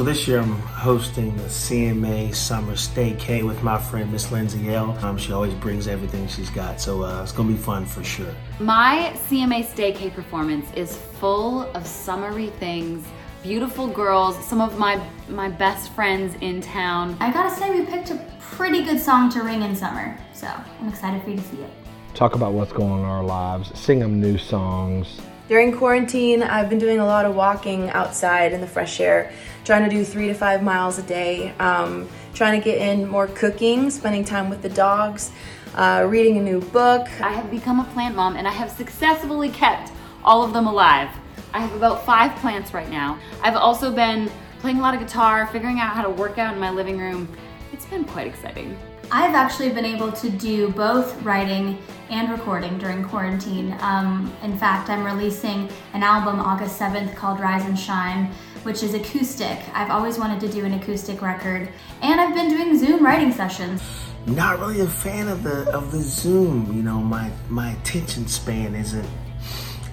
so this year I'm hosting the CMA Summer Staycay with my friend Miss Lindsay Ell. Um, she always brings everything she's got, so uh, it's gonna be fun for sure. My CMA Staycay performance is full of summery things, beautiful girls, some of my my best friends in town. I gotta say, we picked a pretty good song to ring in summer, so I'm excited for you to see it. Talk about what's going on in our lives, sing them new songs. During quarantine, I've been doing a lot of walking outside in the fresh air, trying to do three to five miles a day, um, trying to get in more cooking, spending time with the dogs, uh, reading a new book. I have become a plant mom and I have successfully kept all of them alive. I have about five plants right now. I've also been playing a lot of guitar, figuring out how to work out in my living room. It's been quite exciting. I've actually been able to do both writing and recording during quarantine. Um, in fact, I'm releasing an album August 7th called Rise and Shine, which is acoustic. I've always wanted to do an acoustic record, and I've been doing Zoom writing sessions. Not really a fan of the of the Zoom. You know, my my attention span isn't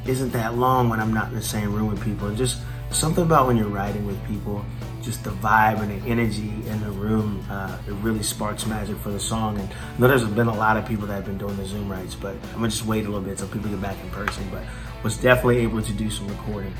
isn't that long when I'm not in the same room with people. And just something about when you're writing with people, just the vibe and the energy in the room, uh, it really sparks magic for the song. And I know there's been a lot of people that have been doing the Zoom writes, but I'm gonna just wait a little bit until people get back in person. But was definitely able to do some recording.